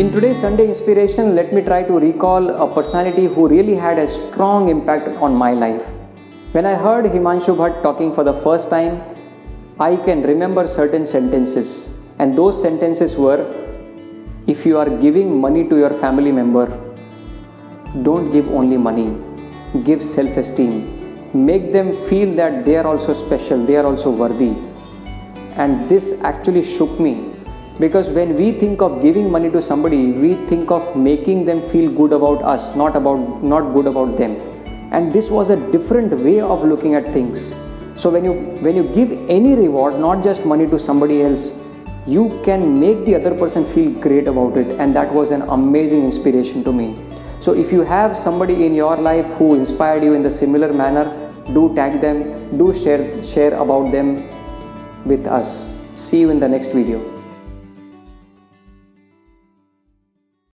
In today's Sunday inspiration, let me try to recall a personality who really had a strong impact on my life. When I heard Himanshu Bhatt talking for the first time, I can remember certain sentences, and those sentences were if you are giving money to your family member, don't give only money, give self esteem. Make them feel that they are also special, they are also worthy. And this actually shook me because when we think of giving money to somebody we think of making them feel good about us not about not good about them. And this was a different way of looking at things. So when you when you give any reward not just money to somebody else you can make the other person feel great about it. And that was an amazing inspiration to me. So if you have somebody in your life who inspired you in the similar manner do tag them do share share about them with us. See you in the next video